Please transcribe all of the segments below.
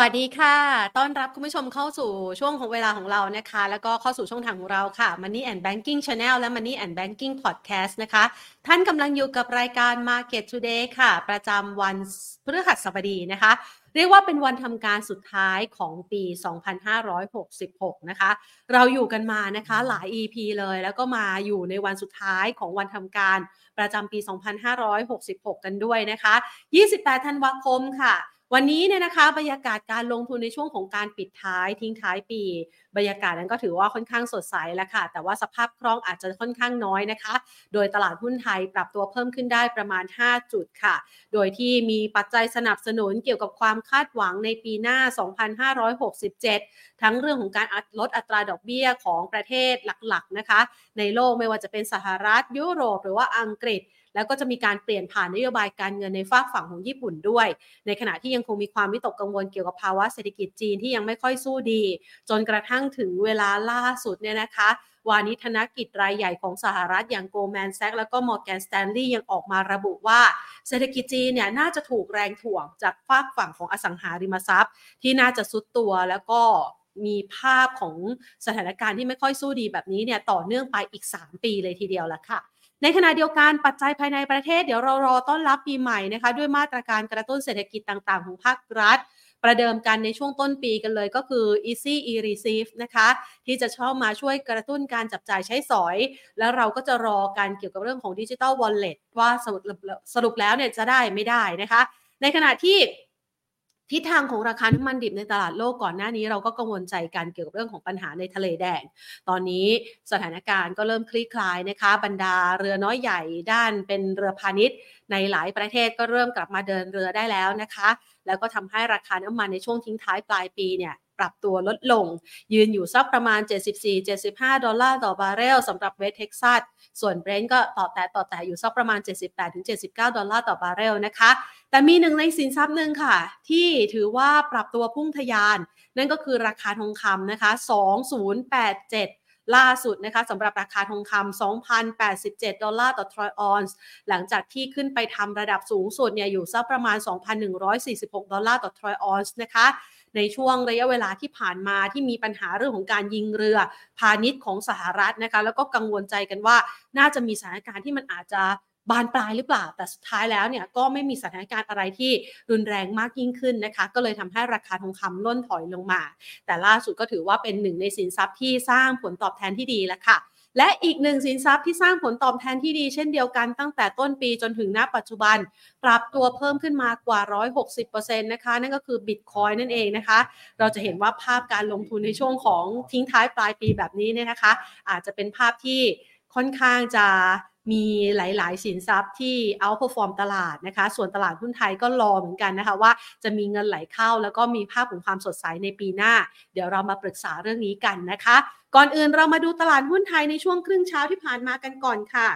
วัสดีค่ะ ต้อนรับคุณผู้ชมเข้าสู่ช่วงของเวลาของเรานะคะ แล้วก็เข้าสู่ช่องทางของเราค่ะ Money and Banking Channel และ Money and Banking Podcast นะคะ ท่านกำลังอยู่กับรายการ Market Today ค่ะ ประจำวันพฤหัสบดีนะคะ เรียกว่าเป็นวันทำการสุดท้ายของปี 2566 นะคะ เราอยู่กันมานะคะหลาย EP เลย แล้วก็มาอยู่ในวันสุดท้ายของวันทำการประจำปี 2566 กันด้วยนะคะ 28 ธันวาคมค่ะ วันนี้เนี่ยนะคะบรรยากาศการลงทุนในช่วงของการปิดท้ายทิ้งท้ายปี บรรยากาศนั้นก็ถือว่าค่อนข้างสดใสแล้วค่ะ แต่ว่าสภาพคล่องอาจจะค่อนข้างน้อยนะคะ โดยตลาดหุ้นไทยปรับตัวเพิ่มขึ้นได้ประมาณ 5 จุดค่ะ โดยที่มีปัจจัยสนับสนุนเกี่ยวกับความคาดหวังในปีหน้า 2567 ทั้งเรื่องของการลดอัตราดอกเบี้ยของประเทศหลักๆนะคะ ในโลกไม่ว่าจะเป็นสหรัฐยุโรป หรือว่าอังกฤษ แล้วก็จะมีการเปลี่ยนผ่านนโยบายการเงินในฟากฝั่งของญี่ปุ่นด้วย ในขณะที่ยังคงมีความวิตกกังวลเกี่ยวกับภาวะเศรษฐกิจจีนที่ยังไม่ค่อยสู้ดี จนกระทั่งถึงเวลาล่าสุดเนี่ยนะคะวาณิชธนกิจรายใหญ่ของสหรัฐอย่างโกลด์แมนแซคส์แล้วก็มอร์แกนสแตนลีย์ยังออกมาระบุว่า เศรษฐกิจจีนเนี่ยน่าจะถูกแรงถ่วงจากฟากฝั่งของอสังหาริมทรัพย์ ที่น่าจะทรุดตัวแล้วก็มีภาพของสถานการณ์ที่ไม่ค่อยสู้ดีแบบนี้เนี่ยต่อเนื่องไปอีก 3 ปีเลยทีเดียวละค่ะ ในขณะเดียวกันปัจจัยภายในประเทศเดี๋ยวเรารอต้อนรับปีใหม่นะคะด้วยมาตรการกระตุ้นเศรษฐกิจต่างๆ ของภาครัฐ ประเดิมกันในช่วงต้นปีกันเลยก็คือ Easy e-receive นะคะที่จะเข้ามาช่วยกระตุ้นการจับจ่ายใช้สอย แล้วเราก็จะรอการเกี่ยวกับเรื่องของดิจิ t a ลวอลเล็ตว่าสรุปสรุปแล้วเนี่ยจะได้ไม่ได้นะคะ ในขณะที่ ทิศทางของราคาน้ำมันดิบในตลาดโลกก่อนหน้านี้เราก็กังวลใจกันเกี่ยวกับเรื่องของปัญหาในทะเลแดง ตอนนี้สถานการณ์ก็เริ่มคลี่คลายนะคะ บรรดาเรือน้อยใหญ่ที่เป็นเรือพาณิชย์ ในหลายประเทศก็เริ่มกลับมาเดินเรือได้แล้วนะคะ แล้วก็ทำให้ราคาน้ำมันในช่วงทิ้งท้ายปลายปีเนี่ยปรับตัวลดลง ยืนอยู่สักประมาณ 74-75 ดอลลาร์ต่อบาร์เรลสำหรับเวสเท็กซัส ส่วนเบรนท์ก็ต้วมเตี้ยมต้วมเตี้ยมอยู่สักประมาณ 78-79 ดอลลาร์ต่อบาร์เรลนะคะ แต่มีหนึ่งในสินทรัพย์หนึ่งค่ะ ที่ถือว่าปรับตัวพุ่งทะยาน นั่นก็คือราคาทองคำนะคะ 2087 ล่าสุดนะคะสำหรับราคาทองคำ2,087 ดอลลาร์ต่อทรอยออนซ์หลังจากที่ขึ้นไปทำระดับสูงสุดเนี่ยอยู่สักประมาณ 2,146 ดอลลาร์ต่อทรอยออนซ์นะคะในช่วงระยะเวลาที่ผ่านมาที่มีปัญหาเรื่องของการยิงเรือพาณิชย์ของสหรัฐนะคะ แล้วก็กังวลใจกันว่าน่าจะมีสถานการณ์ที่มันอาจจะ บานปลายหรือเปล่า แต่สุดท้ายแล้วเนี่ยก็ไม่มีสถานการณ์อะไรที่รุนแรงมากยิ่งขึ้นนะคะ ก็เลยทำให้ราคาทองคำล่นถอยลงมา แต่ล่าสุดก็ถือว่าเป็นหนึ่งในสินทรัพย์ที่สร้างผลตอบแทนที่ดีแล้วค่ะและอีกหนึ่งสินทรัพย์ที่สร้างผลตอบแทนที่ดีเช่นเดียวกันตั้งแต่ต้นปีจนถึงณปัจจุบัน ปรับตัวเพิ่มขึ้นมากว่า 160%นะคะนั่นก็คือบิตคอยนั่นเองนะคะ เราจะเห็นว่าภาพการลงทุนในช่วงของทิ้งท้ายปลายปีแบบนี้เนี่ยนะคะ อาจจะเป็นภาพที่ค่อนข้างจะ มีหลาย ๆ สินทรัพย์ที่เอาพอฟอร์มตลาดนะคะ ส่วนตลาดหุ้นไทยก็รอเหมือนกันนะคะว่าจะมีเงินไหลเข้าแล้วก็มีภาพของความสดใสในปีหน้า เดี๋ยวเรามาปรึกษาเรื่องนี้กันนะคะ ก่อนอื่นเรามาดูตลาดหุ้นไทยในช่วงครึ่งเช้าที่ผ่านมากันก่อนค่ะ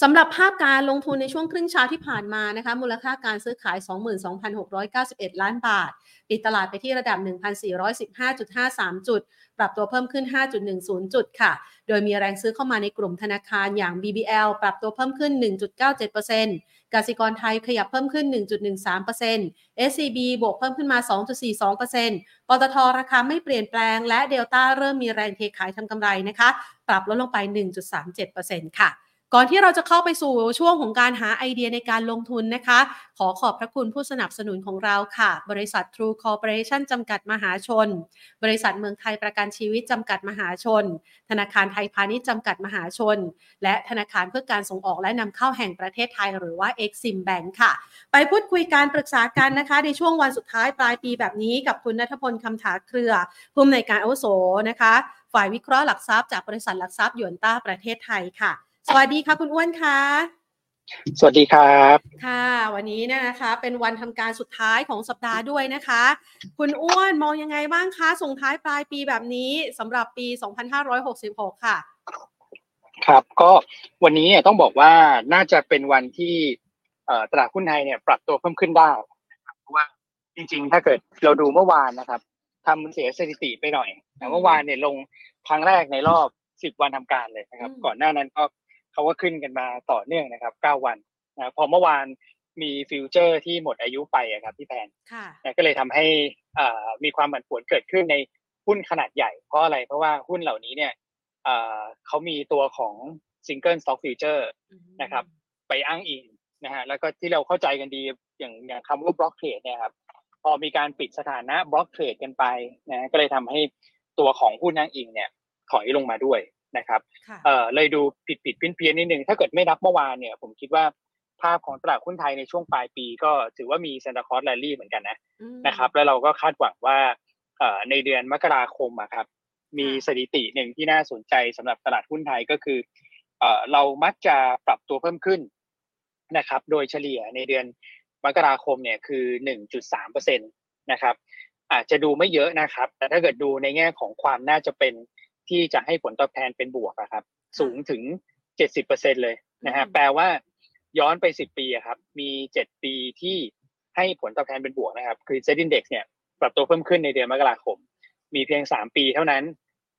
สำหรับภาพการลงทุนในช่วงครึ่งเช้าที่ผ่านมานะคะมูลค่าการซื้อขาย 22,691 ล้านบาท ปิดตลาดไปที่ระดับ 1,415.53 จุด ปรับตัวเพิ่มขึ้น 5.10 จุดค่ะ โดยมีแรงซื้อเข้ามาในกลุ่มธนาคารอย่าง BBL ปรับตัวเพิ่มขึ้น 1.97%กสิกรไทยขยับเพิ่มขึ้น 1.13% SCB บวกเพิ่มขึ้นมา 2.42%ปตทราคาไม่เปลี่ยนแปลง และเดลต้าเริ่มมีแรงเทขายทำกำไรนะคะ ปรับลดลงไป 1.37%ค่ะ ก่อนที่เราจะเข้าไปสู่ช่วงของการหาไอเดียในการลงทุนนะคะ ขอขอบพระคุณผู้สนับสนุนของเราค่ะ บริษัท True Corporation จำกัดมหาชน บริษัทเมืองไทยประกันชีวิตจำกัดมหาชน ธนาคารไทยพาณิชย์จำกัดมหาชน และธนาคารเพื่อการส่งออกและนำเข้าแห่งประเทศไทยหรือว่า Exim Bank ค่ะ ไปพูดคุยการปรึกษากันนะคะ ในช่วงวันสุดท้ายปลายปีแบบนี้กับคุณนัทพลคำถาเครือผู้อำนวยการอาวุโสนะคะ ฝ่ายวิเคราะห์หลักทรัพย์จากบริษัทหลักทรัพย์ยวนต้าประเทศไทยค่ะ สวัสดีค่ะคุณอ้วนค่ะสวัสดีครับ ค่ะ วันนี้นะคะ เป็นวันทำการสุดท้ายของสัปดาห์ด้วยนะคะ คุณอ้วนมองยังไงบ้างคะส่งท้ายปลายปีแบบนี้สำหรับปี 2566 ค่ะ ครับก็วันนี้ต้องบอกว่าน่าจะเป็นวันที่ตลาดหุ้นไทยเนี่ยปรับตัวเพิ่มขึ้นได้เพราะว่าจริงๆ ถ้าเกิดเราดูเมื่อวานนะครับทำเสียสถิติไปหน่อยแต่เมื่อวานเนี่ยลงครั้งแรกในรอบ 10 วันทำการเลยนะครับ ก่อนหน้านั้นก็ เขาก็ขึ้นกันมาต่อเนื่องนะครับ 9 วันนะพอเมื่อวานมี future ที่หมดอายุไปอะครับพี่แพนค่ะนะก็เลยทำให้อ่ามีความผันผวนเกิดขึ้นในหุ้นขนาดใหญ่ เพราะอะไรเพราะว่าหุ้นเหล่านี้เนี่ยอ่าเขามีตัวของ Single Stock Future นะครับไปอ้างอิงนะฮะแล้วก็ที่เราเข้าใจกันดีอย่างอย่างคำว่า block trade เนี่ยครับพอมีการปิดสถานะ block trade กันไปนะก็เลยทำให้ตัวของหุ้นอ้างอิงเนี่ยถอยลงมาด้วย นะครับค่ะเอ่อเลยดูผิดผิดเพี้ยนเพี้ยนนิดนึงถ้าเกิดไม่นับเมื่อวานเนี่ย ผมคิดว่าภาพของตลาดหุ้นไทยในช่วงปลายปี ก็ถือว่ามี Santa Claus rally เหมือนกันนะอืมนะครับ แล้วเราก็คาดหวังว่าเอ่อในเดือนมกราคมอะครับ มีค่ะสถิติหนึ่งที่น่าสนใจสำหรับตลาดหุ้นไทยก็คือเอ่อเรามักจะปรับตัวเพิ่มขึ้นนะครับ โดยเฉลี่ยในเดือนมกราคมเนี่ยคือ 1.3เปอร์เซ็นตนะครับ อาจจะดูไม่เยอะนะครับ แต่ถ้าเกิดดูในแง่ของความน่าจะเป็น ที่จะให้ผลตอบแทนเป็นบวกอะครับ สูงถึง70%เลยนะฮะอืมแปลว่าย้อนไป10ปีอะครับ มี7ปีที่ให้ผลตอบแทนเป็นบวกนะครับ คือ Set Index เนี่ยปรับตัวเพิ่มขึ้นในเดือนมกราคม มีเพียง3ปีเท่านั้น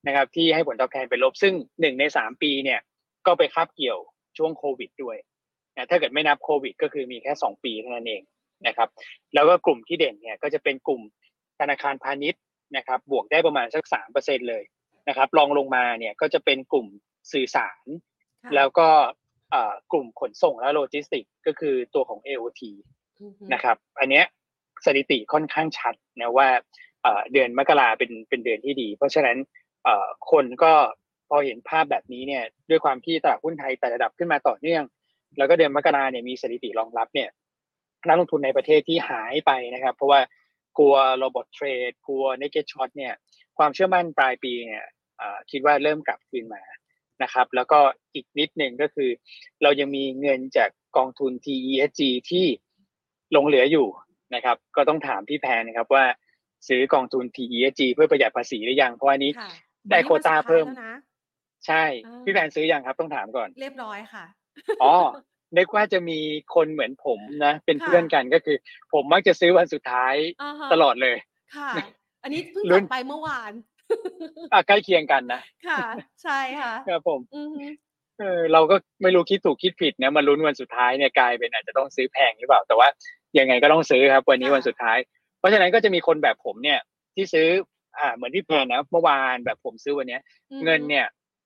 นะครับ ที่ให้ผลตอบแทนเป็นลบซึ่ง1ใน3ปีเนี่ย ก็ไปคาบเกี่ยวช่วงโควิดด้วยนะถ้าเกิดไม่นับโควิด ก็คือมีแค่2ปีเท่านั้นเองนะครับ แล้วก็กลุ่มที่เด่นเนี่ยก็จะเป็นกลุ่มธนาคารพาณิชย์นะครับ บวกได้ประมาณสัก3%เลย นะครับรองลงมาเนี่ยก็จะเป็นกลุ่มสื่อสารค่ะแล้วก็เอ่อกลุ่มขนส่งและโลจิสติกส์ก็คือตัวของ AOT อือฮึนะครับ อันเนี้ยสถิติค่อนข้างชัดนะว่าเอ่อเดือนมกราเป็นเป็นเดือนที่ดี เพราะฉะนั้นเอ่อคนก็พอเห็นภาพแบบนี้เนี่ยด้วยความที่ตลาดหุ้นไทยไต่ระดับขึ้นมาต่อเนื่อง แล้วก็เดือนมกราเนี่ยมีสถิติรองรับเนี่ยนักลงทุนในประเทศที่หายไปนะครับ เพราะว่ากลัวโรบอทเทรดกลัว naked short เนี่ย ความเชื่อมั่นปลายปีเนี่ยเอ่อคิดว่าเริ่มกลับคืนมานะครับ แล้วก็อีกนิดหนึ่งก็คือ เรายังมีเงินจากกองทุน TESG ที่หลงเหลืออยู่นะครับ ก็ต้องถามพี่แพนนะครับว่าซื้อกองทุน TESG เพื่อประหยัดภาษีหรือยังเพราะอันนี้ค่ะได้โควต้าเพิ่มวันนี้วันสุดท้ายแล้วนะใช่อ่าพี่แพนซื้อยังครับต้องถามก่อน เรียบร้อยค่ะอ๋อนึกว่าจะมีคนเหมือนผมนะ เป็นค่ะเพื่อนกันก็คือ ผมมักจะซื้อวันสุดท้ายอ่าฮะตลอดเลยค่ะ อันนี้เพิ่งลุ้กลันบไปเมื่อวานอะใกล้เคียงกันนะค่ะ ใช่ค่ะครับผมอือฮึเออเราก็ไม่รู้คิดถูกคิดผิดนะมาลุ้นวันสุดท้ายเนี่ยกลายเป็นอาจจะต้องซื้อแพงหรือเปล่า แต่ว่ายังไงก็ต้องซื้อครับ วันนี้วันสุดท้าย เพราะฉะนั้นก็จะมีคนแบบผมเนี่ย ที่ซื้อ อ่า เหมือนที่แพนนะเมื่อวานแบบผมซื้อวันเนี้ยอือฮึเงินเนี่ย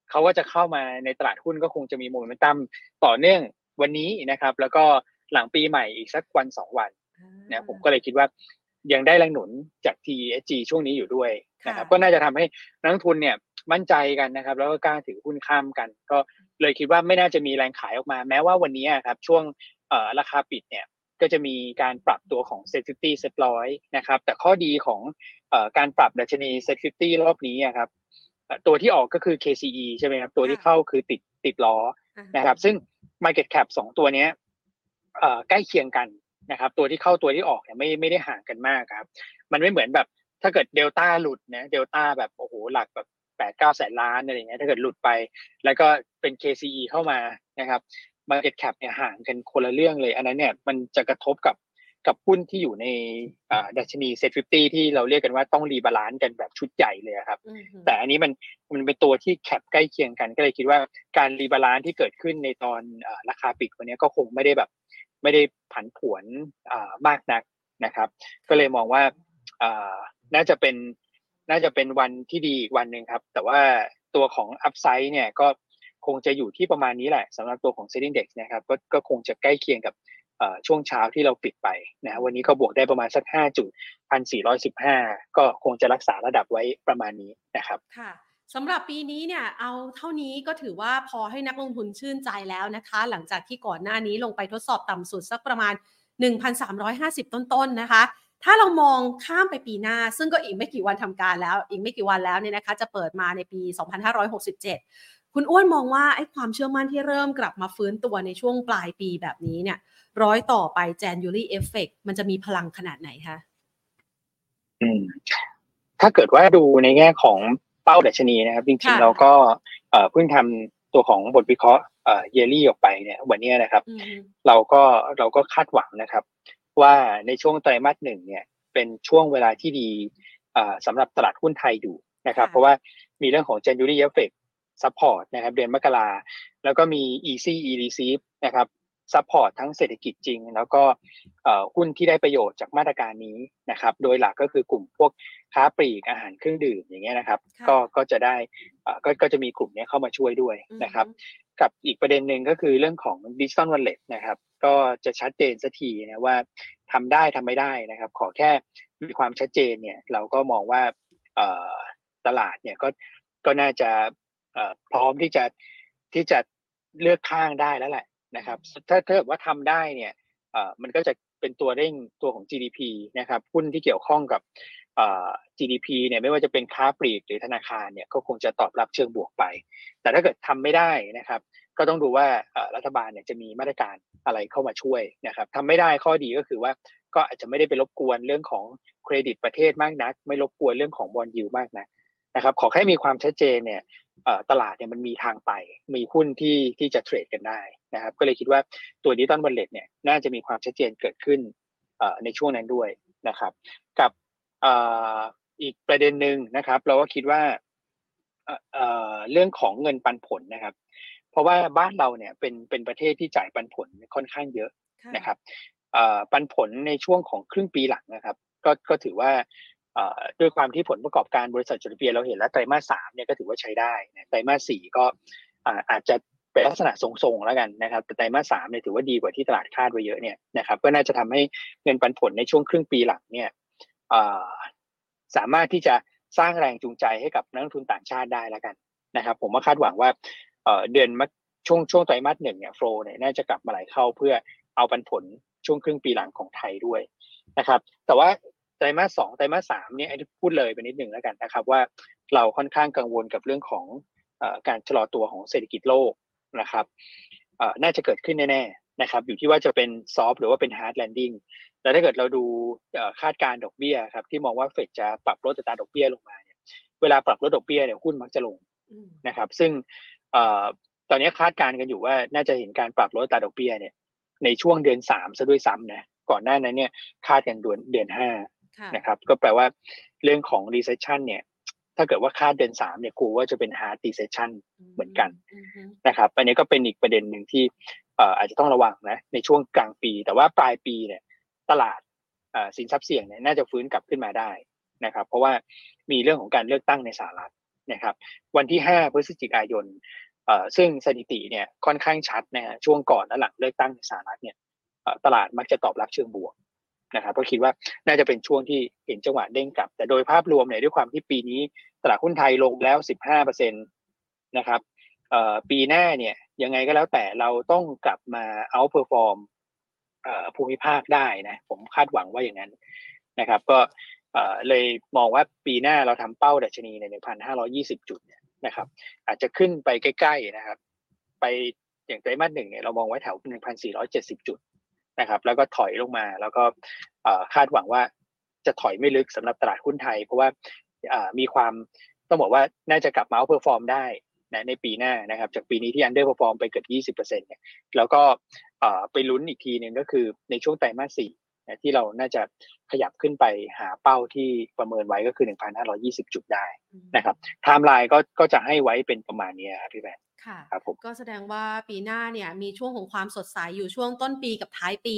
เขาก็จะเข้ามาในตลาดหุ้นก็คงจะมีโมเมนตัมต่อเนื่องวันนี้นะครับ แล้วก็หลังปีใหม่อีกสักวันสองวันนะผมก็เลยคิดว่า ยังได้แรงหนุนจาก TESG ช่วงนี้อยู่ด้วยนะครับค่ะก็น่าจะทำให้นักลงทุนเนี่ยมั่นใจกันนะครับ แล้วก็กล้าถือหุ้นข้ามกัน ก็เลยคิดว่าไม่น่าจะมีแรงขายออกมา แม้ว่าวันนี้อะครับช่วงเอ่อราคาปิดเนี่ยก็จะมีการปรับตัวของ Set 50 Set ร้อยนะครับแต่ข้อดีของเอ่อการปรับดัชนี Set 50รอบนี้อะครับเอ่อตัวที่ออกก็คือ KCE ใช่ไหมครับตัวที่เข้าคือติดติดล้ออ่าฮนะครับ ซึ่ง Market Cap สองตัวเนี้ยเอ่อใกล้เคียงกัน นะครับ ตัวที่เข้าตัวที่ออกเนี่ยไม่ไม่ได้ห่างกันมากครับ มันไม่เหมือนแบบถ้าเกิดเดลต้าหลุดนะเดลต้าแบบโอ้โหหลักแบบแปดเก้าแสนล้านอะไรเงี้ยถ้าเกิดหลุดไป แล้วก็เป็น KCE เข้ามานะครับ Market Cap เนี่ยห่างกันคนละเรื่องเลย อันนั้นเนี่ยมันจะกระทบกับกับหุ้นที่อยู่ในอ่าดัชนี Set 50ที่เราเรียกกันว่าต้อง rebalance กันแบบชุดใหญ่เลยอะครับอือฮึแต่อันนี้มันมันเป็นตัวที่ cap ใกล้เคียงกันก็เลยคิดว่าการ rebalance ที่เกิดขึ้นในตอนเออราคาปิดวันนี้ก็คงไม่ได้แบบ ไม่ได้ผันผวนมากนักนะครับ ก็เลยมองว่าน่าจะเป็นน่าจะเป็นวันที่ดีอีกวันหนึ่งครับ แต่ว่าตัวของ upside เนี่ยก็คงจะอยู่ที่ประมาณนี้แหละสำหรับตัวของ SET Index นะครับก็ก็คงจะใกล้เคียงกับช่วงเช้าที่เราปิดไปนะวันนี้ก็บวกได้ประมาณสัก5จุด1,415 ก็คงจะรักษาระดับไว้ประมาณนี้นะครับค่ะ สำหรับปีนี้เนี่ยเอาเท่านี้ก็ถือว่าพอให้นักลงทุนชื่นใจแล้วนะคะ หลังจากที่ก่อนหน้านี้ลงไปทดสอบต่ำสุดสักประมาณ 1,350 ต้นๆนะคะ ถ้าเรามองข้ามไปปีหน้า ซึ่งก็อีกไม่กี่วันทำการแล้ว อีกไม่กี่วันแล้วเนี่ยนะคะ จะเปิดมาในปี 2567 คุณอ้วนมองว่าไอ้ความเชื่อมั่นที่เริ่มกลับมาฟื้นตัวในช่วงปลายปีแบบนี้เนี่ยร้อยต่อไป January Effect มันจะมีพลังขนาดไหนคะอืมถ้าเกิดว่าดูในแง่ของ เป้าดัชนีนะครับ จริงค่ะๆเราก็เอ่อเพิ่งทำตัวของบทวิเคราะห์เอ่อเยลี่ออกไปเนี่ยวันนี้นะครับอืมเราก็เราก็คาดหวังนะครับ ว่าในช่วงไตรมาสหนึ่งเนี่ยเป็นช่วงเวลาที่ดีอ่าสำหรับตลาดหุ้นไทยอยู่นะครับค่ะเพราะว่ามีเรื่องของ January Effect Support นะครับ เดือนมกราแล้วก็มี Easy E-Receipt นะครับ support ทั้งเศรษฐกิจจริง แล้วก็หุ้นที่ได้ประโยชน์จากมาตรการนี้นะครับ โดยหลักก็คือกลุ่มพวกค้าปลีกอาหารเครื่องดื่มอย่างเงี้ยนะครับ ก็ก็จะได้ก็ก็จะมีกลุ่มนี้เข้ามาช่วยด้วยนะครับ กับอีกประเด็นหนึ่งก็คือเรื่องของ digital wallet นะครับ ก็จะชัดเจนสักทีนะว่าทำได้ทำไม่ได้นะครับ ขอแค่มีความชัดเจนเนี่ยเราก็มองว่าตลาดเนี่ยก็ก็น่าจะพร้อมที่จะที่จะเลือกข้างได้แล้วแหละ นะครับถ้าถ้าว่าทำได้เนี่ยมันก็จะเป็นตัวเร่งตัวของ GDP นะครับหุ้นที่เกี่ยวข้องกับ GDP เนี่ยไม่ว่าจะเป็นค้าปลีกหรือธนาคารเนี่ยก็คงจะตอบรับเชิงบวกไป แต่ถ้าเกิดทำไม่ได้นะครับ ก็ต้องดูว่ารัฐบาลเนี่ยจะมีมาตรการอะไรเข้ามาช่วยนะครับทำไม่ได้ข้อดีก็คือว่าก็อาจจะไม่ได้ไปรบกวนเรื่องของเครดิตประเทศมากนัก ไม่รบกวนเรื่องของ bond yield มากนะนะครับ ขอแค่มีความชัดเจนเนี่ย ตลาดเนี่ยมันมีทางไป มีหุ้นที่ที่จะ trade กันได้นะครับ ก็เลยคิดว่าตัว digital wallet เนี่ยน่าจะมีความชัดเจนเกิดขึ้นในช่วงนั้นด้วยนะครับ กับอีกประเด็นหนึ่งนะครับ เราก็คิดว่าเรื่องของเงินปันผลนะครับ เพราะว่าบ้านเราเนี่ยเป็นเป็นประเทศที่จ่ายปันผลค่อนข้างเยอะนะครับปันผลในช่วงของครึ่งปีหลังนะครับ ก็ก็ถือว่า ด้วยความที่ผลประกอบการบริษัทจดทะเบียนเราเห็นแล้วไตรมาสสามเนี่ยก็ถือว่าใช้ได้ไตรมาสสี่ก็อาจจะเป็นลักษณะทรงๆแล้วกันนะครับแต่ไตรมาสสามเนี่ยถือว่าดีกว่าที่ตลาดคาดไว้เยอะเนี่ยนะครับก็น่าจะทำให้เงินปันผลในช่วงครึ่งปีหลังเนี่ยสามารถที่จะสร้างแรงจูงใจให้กับนักลงทุนต่างชาติได้แล้วกันนะครับ ผมว่าคาดหวังว่าเดือนมช่วงช่วงไตรมาสหนึ่งเนี่ย flow เนี่ยน่าจะกลับมาไหลเข้าเพื่อเอาปันผลช่วงครึ่งปีหลังของไทยด้วยนะครับ แต่ว่า ไตรมาสสองไตรมาสสามเนี่ยพูดเลยไปนิดหนึ่งแล้วกันนะครับ ว่าเราค่อนข้างกังวลกับเรื่องของการชะลอตัวของเศรษฐกิจโลกนะครับน่าจะเกิดขึ้นแน่ๆนะครับ อยู่ที่ว่าจะเป็น soft หรือว่าเป็น hard landing แต่ถ้าเกิดเราดูคาดการณ์ดอกเบี้ยครับที่มองว่าเฟดจะปรับลดอัตราดอกเบี้ยลงมาเนี่ยเวลาปรับลดดอกเบี้ยเนี่ยหุ้นมักจะลงนะครับ ซึ่งตอนนี้คาดการณ์กันอยู่ว่าน่าจะเห็นการปรับลดอัตราดอกเบี้ยเนี่ยในช่วงเดือนสามซะด้วยซ้ำนะก่อนหน้านั้นเนี่ยคาดกันเดือนเดือนห้า นะครับก็แปลว่าเรื่องของ recession เนี่ยถ้าเกิดว่าคาดเดือนสามเนี่ยกลัวว่าจะเป็น hard recession เหมือนกันนะครับอันนี้ก็เป็นอีกประเด็นหนึ่งที่อาจจะต้องระวังนะในช่วงกลางปี แต่ว่าปลายปีเนี่ยตลาดสินทรัพย์เสี่ยงเนี่ยน่าจะฟื้นกลับขึ้นมาได้นะครับ เพราะว่ามีเรื่องของการเลือกตั้งในสหรัฐนะครับ วันที่ 5 พฤศจิกายนซึ่งสถิติเนี่ยค่อนข้างชัดนะฮะช่วงก่อนและหลังเลือกตั้งในสหรัฐเนี่ยตลาดมักจะตอบรับเชิงบวก นะครับก็คิดว่าน่าจะเป็นช่วงที่เห็นจังหวะเด้งกลับ แต่โดยภาพรวมเนี่ยด้วยความที่ปีนี้ตลาดหุ้นไทยลงแล้ว 15%นะครับปีหน้าเนี่ยยังไงก็แล้วแต่เราต้องกลับมาoutperform ภูมิภาคได้นะ ผมคาดหวังว่าอย่างนั้นนะครับ ก็เลยมองว่าปีหน้าเราทำเป้าดัชนีใน 1,520 จุดเนี่ยนะครับ อาจจะขึ้นไปใกล้ๆนะครับ ไปอย่างไตรมาสหนึ่งเนี่ยเรามองไว้แถว 1,470 จุด นะครับ แล้วก็ถอยลงมา แล้วก็คาดหวังว่าจะถอยไม่ลึกสำหรับตลาดหุ้นไทย เพราะว่ามีความต้องบอกว่าน่าจะกลับมา outperform ได้นะในปีหน้านะครับ จากปีนี้ที่ underperform ไปเกือบ 20%เนี่ยแล้วก็ไปลุ้นอีกทีหนึ่งก็คือในช่วงไตรมาสสี่ที่เราน่าจะขยับขึ้นไปหาเป้าที่ประเมินไว้ก็คือ 1,520 จุดได้นะครับไทม์ไลน์ก็ก็จะให้ไว้เป็นประมาณนี้ครับพี่แบน ค่ะครับผมก็แสดงว่าปีหน้าเนี่ยมีช่วงของความสดใสอยู่ช่วงต้นปีกับท้ายปี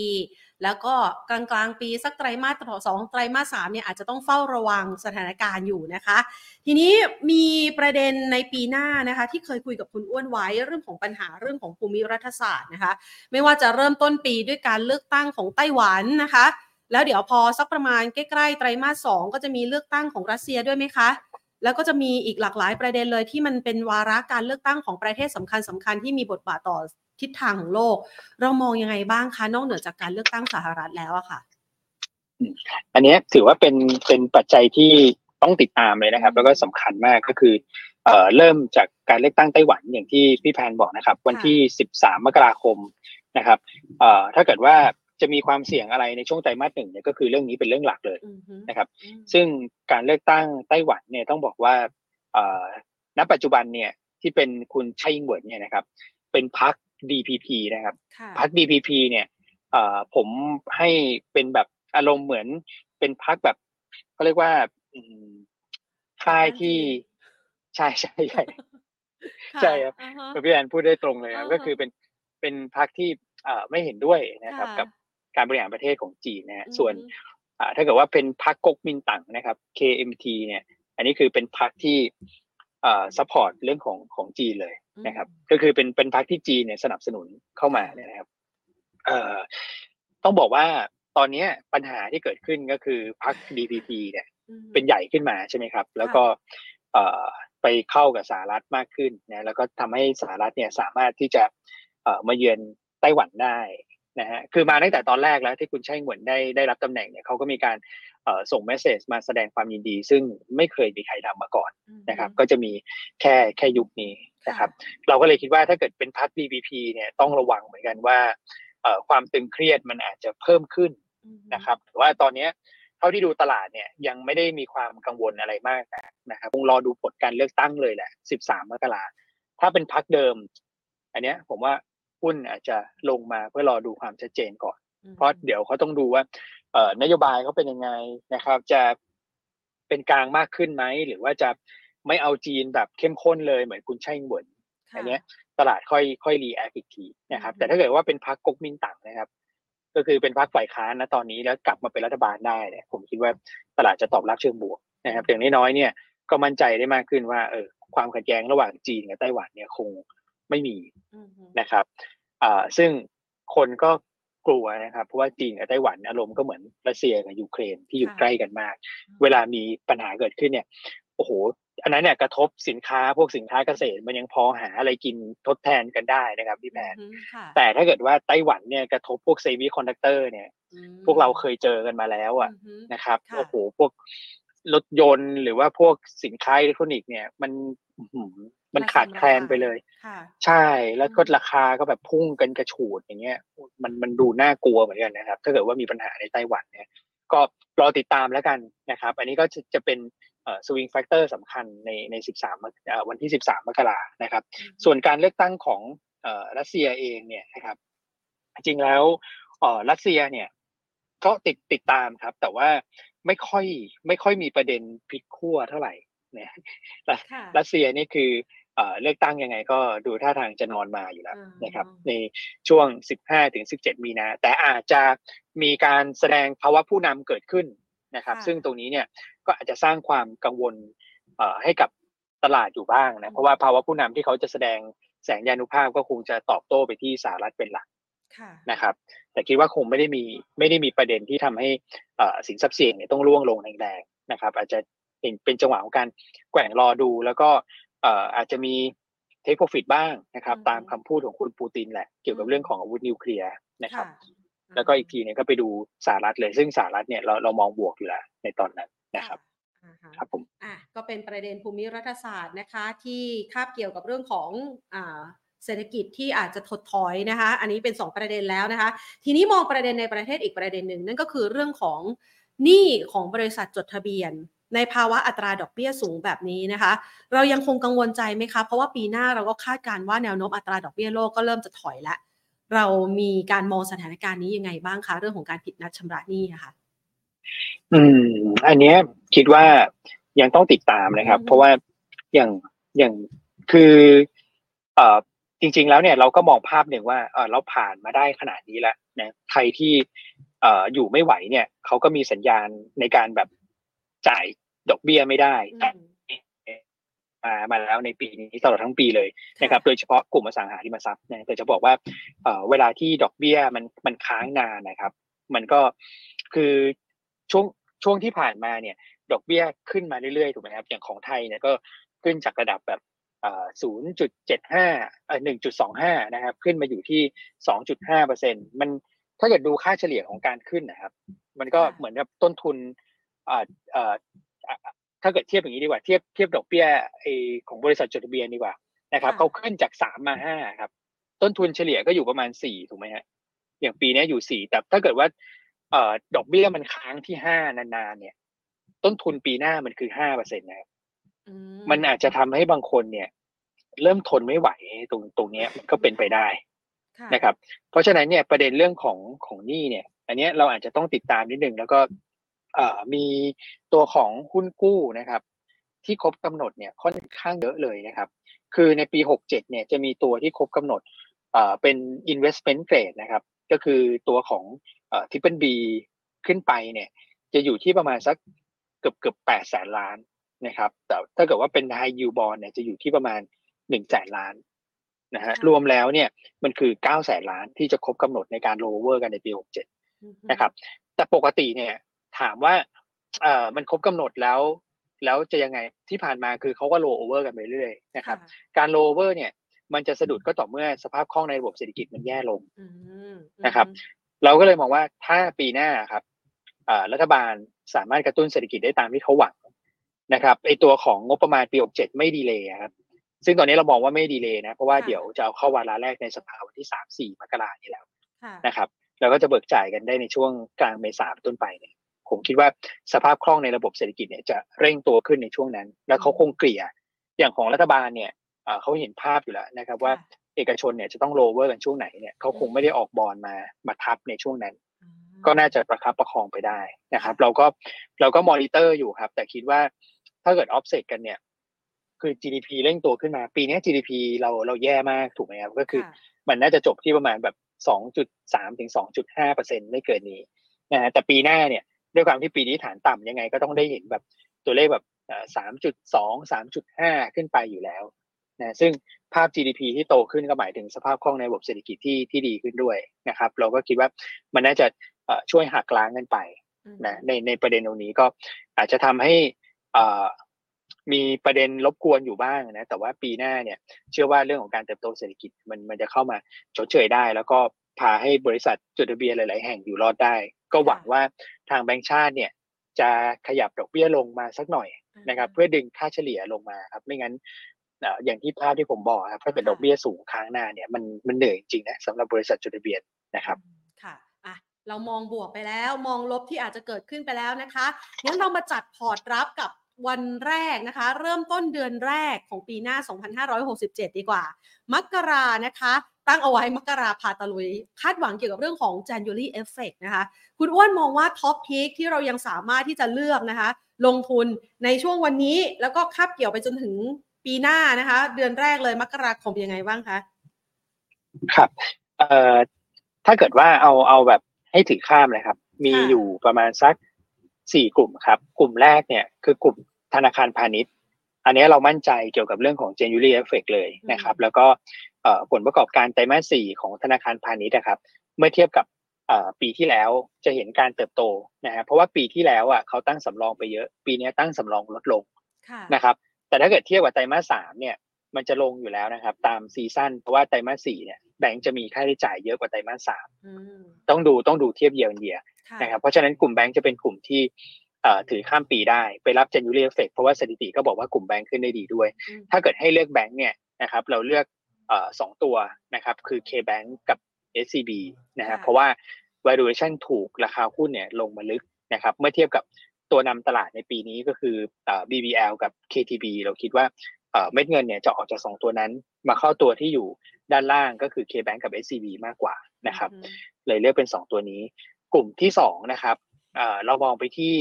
แล้วก็กลางกลางปีสักไตรมาสสองไตรมาสสามเนี่ยอาจจะต้องเฝ้าระวังสถานการณ์อยู่นะคะ ทีนี้มีประเด็นในปีหน้านะคะ ที่เคยคุยกับคุณอ้วนไว้เรื่องของปัญหาเรื่องของภูมิรัฐศาสตร์นะคะ ไม่ว่าจะเริ่มต้นปีด้วยการเลือกตั้งของไต้หวันนะคะ แล้วเดี๋ยวพอสักประมาณใกล้ๆไตรมาสสองก็จะมีเลือกตั้งของรัสเซียด้วยไหมคะ แล้วก็จะมีอีกหลากหลายประเด็นเลยที่มันเป็นวาระการเลือกตั้งของประเทศสำคัญสำคัญที่มีบทบาทต่อทิศทางของโลก เรามองยังไงบ้างคะนอกเหนือจากการเลือกตั้งสหรัฐแล้วอะค่ะอันนี้ถือว่าเป็นเป็นปัจจัยที่ต้องติดตามเลยนะครับ แล้วก็สำคัญมากก็คือเอ่อเริ่มจากการเลือกตั้งไต้หวันอย่างที่พี่แพนบอกนะครับ วันที่สิบสามมกราคมนะครับเอ่อถ้าเกิดว่า จะมีความเสี่ยงอะไรในช่วงไตรมาสหนึ่งเนี่ยก็คือเรื่องนี้เป็นเรื่องหลักเลยนะครับ ซึ่งการเลือกตั้งไต้หวันเนี่ยต้องบอกว่าณปัจจุบันเนี่ยที่เป็นคุณไช่อิงเหวินเนี่ยนะครับ เป็นพรรค DPP นะครับพรรค DPP เนี่ยผมให้เป็นแบบอารมณ์เหมือนเป็นพรรคแบบเขาเรียกว่าค่ายที่ใช่ใช่ใช่ใช่ครับพี่แอนพูดได้ตรงเลยครับก็คือเป็นเป็นพรรคที่ไม่เห็นด้วยนะครับ กับ การบริหารประเทศของจีนนะฮะส่วนถ้าเกิดว่าเป็นพรรคก๊กมินตั๋งนะครับ KMT เนี่ย อันนี้คือเป็นพรรคที่ support เรื่องของของจีนเลยนะครับ ก็คือเป็นเป็นพรรคที่จีนเนี่ยสนับสนุนเข้ามาเนี่ยนะครับเอ่อต้องบอกว่าตอนนี้ปัญหาที่เกิดขึ้นก็คือพรรค DPP เนี่ย เป็นใหญ่ขึ้นมาใช่ไหมครับ แล้วก็เอ่อไปเข้ากับสหรัฐมากขึ้นนะแล้วก็ทำให้สหรัฐเนี่ยสามารถที่จะเอ่อมาเยือนไต้หวันได้ นะฮะคือมาตั้งแต่ตอนแรกแล้วที่คุณใช่เหมือนได้ได้รับตำแหน่งเนี่ยเขาก็มีการส่งเมสเซจมาแสดงความยินดี ซึ่งไม่เคยมีใครทำมาก่อนนะครับ ก็จะมีแค่แค่ยุคนี้นะครับ เราก็เลยคิดว่าถ้าเกิดเป็นพรรค BBP เนี่ยต้องระวังเหมือนกันว่าความตึงเครียดมันอาจจะเพิ่มขึ้นนะครับแต่ว่าตอนนี้เท่าที่ดูตลาดเนี่ยยังไม่ได้มีความกังวลอะไรมากนะครับคงรอดูผลการเลือกตั้งเลยแหละ 13 มกราถ้าเป็นพรรคเดิม อันเนี้ยผมว่า หุ้นอาจจะลงมาเพื่อรอดูความชัดเจนก่อน เพราะเดี๋ยวเขาต้องดูว่าเอ่อนโยบายเขาเป็นยังไงนะครับ จะเป็นกลางมากขึ้นไหมหรือว่าจะไม่เอาจีนแบบเข้มข้นเลยเหมือนคุณไช่อิงเหวินอันนี้ตลาดค่อยค่อย react อีกทีนะครับ แต่ถ้าเกิดว่าเป็นพรรคก๊กมินตั๋งนะครับ ก็คือเป็นพรรคฝ่ายค้านนะตอนนี้แล้วกลับมาเป็นรัฐบาลได้เนี่ยผมคิดว่าตลาดจะตอบรับเชิงบวกนะครับอย่างน้อยๆเนี่ยก็มั่นใจได้มากขึ้นว่าเออความขัดแย้งระหว่างจีนกับไต้หวันเนี่ยคง ไม่มีนะครับอ่าซึ่งคนก็กลัวนะครับ เพราะว่าจีนกับไต้หวันอารมณ์ก็เหมือนรัสเซียกับยูเครนที่อยู่ใกล้กันมาก เวลามีปัญหาเกิดขึ้นเนี่ยโอ้โหอันนั้นเนี่ยกระทบสินค้าพวกสินค้าเกษตรมันยังพอหาอะไรกินทดแทนกันได้นะครับพี่แพนแต่ถ้าเกิดว่าไต้หวันเนี่ยกระทบพวกเซมิคอนดักเตอร์เนี่ย พวกเราเคยเจอกันมาแล้วอะนะครับโอ้โหพวกรถยนต์หรือว่าพวกสินค้าอิเล็กทรอนิกส์เนี่ยมัน มันขาดแคลนไปเลยใช่แล้วก็ราคาก็แบบพุ่งกันกระฉูดอย่างเงี้ย มันมันดูน่ากลัวเหมือนกันนะครับ ถ้าเกิดว่ามีปัญหาในไต้หวันเนี่ย ก็รอติดตามแล้วกันนะครับ อันนี้ก็จะจะเป็น swing factor สำคัญในใน 13 วันที่ 13 มกรานะครับ ส่วนการเลือกตั้งของรัสเซียเองเนี่ยนะครับ จริงแล้วรัสเซียเนี่ยก็ติดติดตามครับ แต่ว่าไม่ค่อยไม่ค่อยมีประเด็นพลิกขั้วเท่าไหร่เนี่ยรัสเซียนี่คือ เลือกตั้งยังไงก็ดูท่าทางจะนอนมาอยู่แล้วนะครับ ในช่วง 15ถึง17 มีนา แต่อาจจะมีการแสดงภาวะผู้นำเกิดขึ้นนะครับ ซึ่งตรงนี้เนี่ยก็อาจจะสร้างความกังวลให้กับตลาดอยู่บ้างนะเพราะว่าภาวะผู้นำที่เขาจะแสดงแสงยานุภาพก็คงจะตอบโต้ไปที่สหรัฐเป็นหลักนะครับ แต่คิดว่าคงไม่ได้มีไม่ได้มีประเด็นที่ทำให้สินทรัพย์เสี่ยงเนี่ยต้องร่วงลงแรงๆนะครับ อาจจะเป็นเป็นจังหวะของการแกว่งรอดูแล้วก็ อาจจะมีเทคโปรฟิตบ้างนะครับ ตามคำพูดของคุณปูตินแหละเกี่ยวกับเรื่องของอาวุธนิวเคลียร์นะครับ แล้วก็อีกทีนึงก็ไปดูสหรัฐเลยซึ่งสหรัฐเนี่ยเราเรามองบวกอยู่แล้วในตอนนั้นนะครับครับผมอะก็เป็นประเด็นภูมิรัฐศาสตร์นะคะ ที่คาบเกี่ยวกับเรื่องของอ่าเศรษฐกิจที่อาจจะถดถอยนะคะ อันนี้เป็น 2 ประเด็นแล้วนะคะ ทีนี้มองประเด็นในประเทศอีกประเด็นหนึ่งนั่นก็คือเรื่องของหนี้ของบริษัทจดทะเบียน ในภาวะอัตราดอกเบี้ยสูงแบบนี้นะคะ เรายังคงกังวลใจไหมคะ เพราะว่าปีหน้าเราก็คาดการว่าแนวโน้มอัตราดอกเบี้ยโลกก็เริ่มจะถอยแล้วเรามีการมองสถานการณ์นี้ยังไงบ้างคะ เรื่องของการผิดนัดชำระหนี้ค่ะอืม อันนี้คิดว่ายังต้องติดตามนะครับ เพราะว่าอย่างอย่างคือเอ่อจริง ๆ แล้วเนี่ยเราก็มองภาพหนึ่งว่าเออเราผ่านมาได้ขนาดนี้แล้วนะใครที่เอ่ออยู่ไม่ไหวเนี่ยเขาก็มีสัญญาณในการแบบ จ่ายดอกเบี้ยไม่ได้มามาแล้วในปีนี้ตลอดทั้งปีเลยนะครับ โดยเฉพาะกลุ่มอสังหาริมทรัพย์นะแต่จะบอกว่าเวลาที่ดอกเบี้ยมันมันค้างนานนะครับ มันก็คือช่วงช่วงที่ผ่านมาเนี่ย ดอกเบี้ยขึ้นมาเรื่อยๆถูกไหมครับอย่างของไทยเนี่ยก็ขึ้นจากระดับแบบศูนย์จุดเจ็ดห้าหนึ่งจุดสองห้านะครับ ขึ้นมาอยู่ที่สองจุดห้าเปอร์เซ็นมันถ้าเกิดดูค่าเฉลี่ยของการขึ้นนะครับ มันก็เหมือนกับต้นทุน ถ้าเกิดเทียบอย่างนี้ดีกว่าเทียบเทียบดอกเบี้ยไอของบริษัทจดทะเบียนดีกว่านะครับเขาขึ้นจากสามมาห้าครับ ต้นทุนเฉลี่ยก็อยู่ประมาณสี่ถูกไหมฮะอย่างปีนี้อยู่สี่แต่ถ้าเกิดว่าเอ่อดอกเบี้ยมันค้างที่ห้านานๆเนี่ย ต้นทุนปีหน้ามันคือห้าเปอร์เซ็นต์นะครับมันอาจจะทำให้บางคนเนี่ย เริ่มทนไม่ไหวตรงตรงนี้ก็เป็นไปได้นะครับ เพราะฉะนั้นเนี่ยประเด็นเรื่องของของหนี้เนี่ย อันนี้เราอาจจะต้องติดตามนิดนึงแล้วก็ มีตัวของหุ้นกู้นะครับ ที่ครบกำหนดเนี่ยค่อนข้างเยอะเลยนะครับ คือในปี 67เนี่ยจะมีตัวที่ครบกำหนดเอ่อเป็น investment grade นะครับ ก็คือตัวของเอ่อ triple B ขึ้นไปเนี่ยจะอยู่ที่ประมาณสักเกือบเกือบแปดแสนล้านนะครับ แต่ถ้าเกิดว่าเป็น high yield bond เนี่ยจะอยู่ที่ประมาณหนึ่งแสนล้านนะฮะค่ะรวมแล้วเนี่ยมันคือเก้าแสนล้านที่จะครบกำหนดในการ lower กันในปีหกเจ็ดนะครับ แต่ปกติเนี่ย ถามว่าเอ่อมันครบกำหนดแล้ว แล้วจะยังไงที่ผ่านมาคือเขาก็โลโอเวอร์กันไปเรื่อยๆนะครับ การโลโอเวอร์เนี่ยมันจะสะดุดก็ต่อเมื่อสภาพคล่องในระบบเศรษฐกิจมันแย่ลงอืมนะครับ เราก็เลยมองว่าถ้าปีหน้าครับเอ่อรัฐบาลสามารถกระตุ้นเศรษฐกิจได้ตามที่เขาหวังนะครับไอตัวของงบประมาณปี 67 ไม่ delay ครับซึ่งตอนนี้เรามองว่าไม่ delay นะ เพราะว่าเดี๋ยวจะเอาเข้าวาระแรกในสภาวันที่ 3-4 มกรานี้แล้วค่ะนะครับแล้วก็จะเบิกจ่ายกันได้ในช่วงกลางเมษาเป็นต้นไปเนี่ย ผมคิดว่าสภาพคล่องในระบบเศรษฐกิจเนี่ยจะเร่งตัวขึ้นในช่วงนั้น แล้วเขาคงเกลี่ยอย่างของรัฐบาลเนี่ยเอ่อเขาเห็นภาพอยู่แล้วนะครับ ว่าค่ะเอกชนเนี่ยจะต้องโลเวอร์กันช่วงไหนเนี่ยเขาคงไม่ได้ออกบอลมามาทับในช่วงนั้นอืมก็น่าจะประคับประคองไปได้นะครับ เราก็เราก็มอนิเตอร์อยู่ครับ แต่คิดว่าถ้าเกิดออฟเซตกันเนี่ยคือ GDP เร่งตัวขึ้นมา ปีนี้ GDP เราเราแย่มากถูกไหมครับก็คือค่ะมันน่าจะจบที่ประมาณแบบ 2.3 ถึง 2.5เปอร์เซ็นไม่เกินนี้นะฮะแต่ปีหน้าเนี่ย ด้วยความที่ปีนี้ฐานต่ำยังไงก็ต้องได้เห็นแบบตัวเลขแบบสามจุดสองสามจุดห้าขึ้นไปอยู่แล้วนะซึ่งภาพ GDP ที่โตขึ้นก็หมายถึงสภาพคล่องในระบบเศรษฐกิจที่ที่ดีขึ้นด้วยนะครับ เราก็คิดว่ามันน่าจะเอ่อช่วยหักล้างกันไปอืมนะในในประเด็นตรงนี้ก็อาจจะทำให้เอ่อมีประเด็นรบกวนอยู่บ้างนะแต่ว่าปีหน้าเนี่ยเชื่อว่าเรื่องของการเติบโตเศรษฐกิจมันมันจะเข้ามาชดเชยได้ แล้วก็พาให้บริษัทจดทะเบียนหลาย ๆ แห่งอยู่รอดได้ ก็หวังว่า ทางแบงก์ชาติเนี่ยจะขยับดอกเบี้ยลงมาสักหน่อยนะครับ เพื่อดึงค่าเฉลี่ยลงมาครับไม่งั้นเอ่ออย่างที่ภาพที่ผมบอกครับถ้าเกิดดอกเบี้ยสูงค้างนานเนี่ยมันมันเหนื่อยจริงๆนะสำหรับบริษัทจดทะเบียนนะครับอืมค่ะอะ เรามองบวกไปแล้วมองลบที่อาจจะเกิดขึ้นไปแล้วนะคะงั้นเรามาจัดพอร์ตรับกับวันแรกนะคะ เริ่มต้นเดือนแรกของปีหน้า 2567 ดีกว่า มกรานะคะ ตั้งเอาไว้มกราพาตะลุย คาดหวังเกี่ยวกับเรื่องของ January Effect นะคะ คุณอ้วนมองว่าท็อปพิกที่เรายังสามารถที่จะเลือกนะคะ ลงทุนในช่วงวันนี้แล้วก็คาบเกี่ยวไปจนถึงปีหน้านะคะ เดือนแรกเลยมกราคมยังไงบ้างคะ ครับเอ่อถ้าเกิดว่าเอาเอาแบบให้ถือข้ามเลยครับ มีค่ะอยู่ประมาณสักสี่กลุ่มครับ กลุ่มแรกเนี่ยคือกลุ่มธนาคารพาณิชย์ อันนี้เรามั่นใจเกี่ยวกับเรื่องของ January Effect เลยนะครับ แล้วก็เอ่อผลประกอบการไตรมาสสี่ของธนาคารพาณิชย์นะครับ เมื่อเทียบกับเอ่อปีที่แล้วจะเห็นการเติบโตนะฮะเพราะว่าปีที่แล้วอะเขาตั้งสำรองไปเยอะ ปีนี้ตั้งสำรองลดลงค่ะนะครับ แต่ถ้าเกิดเทียบกับไตรมาสสามเนี่ยมันจะลงอยู่แล้วนะครับ ตามซีซั่นเพราะว่าไตรมาสสี่เนี่ยแบงก์จะมีค่าใช้จ่ายเยอะกว่าไตรมาสสามอืมต้องดูต้องดูเทียบเยียร์เยียค่ะนะครับเพราะฉะนั้นกลุ่มแบงก์จะเป็นกลุ่มที่เอ่อ ถือข้ามปีได้ไปรับ January Effect เพราะว่าสถิติก็บอกว่ากลุ่มแบงก์ขึ้นได้ดีด้วยอืมถ้าเกิดให้เลือกแบงก์เนี่ยนะครับเราเลือกเอ่อสองตัวนะครับคือ KBank กับ SCB นะครับเพราะว่า valuation ถูกราคาหุ้นเนี่ยลงมาลึกนะครับเมื่อเทียบกับตัวนำตลาดในปีนี้ก็คือเอ่อ BBL กับ KTB เราคิดว่าเอ่อเม็ดเงินเนี่ยจะออกจากสองตัวนั้น มาเข้าตัวที่อยู่ด้านล่างก็คือ KBank กับ SCB มากกว่านะครับอืมเลยเลือกเป็นสองตัวนี้ กลุ่มที่สองนะครับเอ่อเรามองไปที่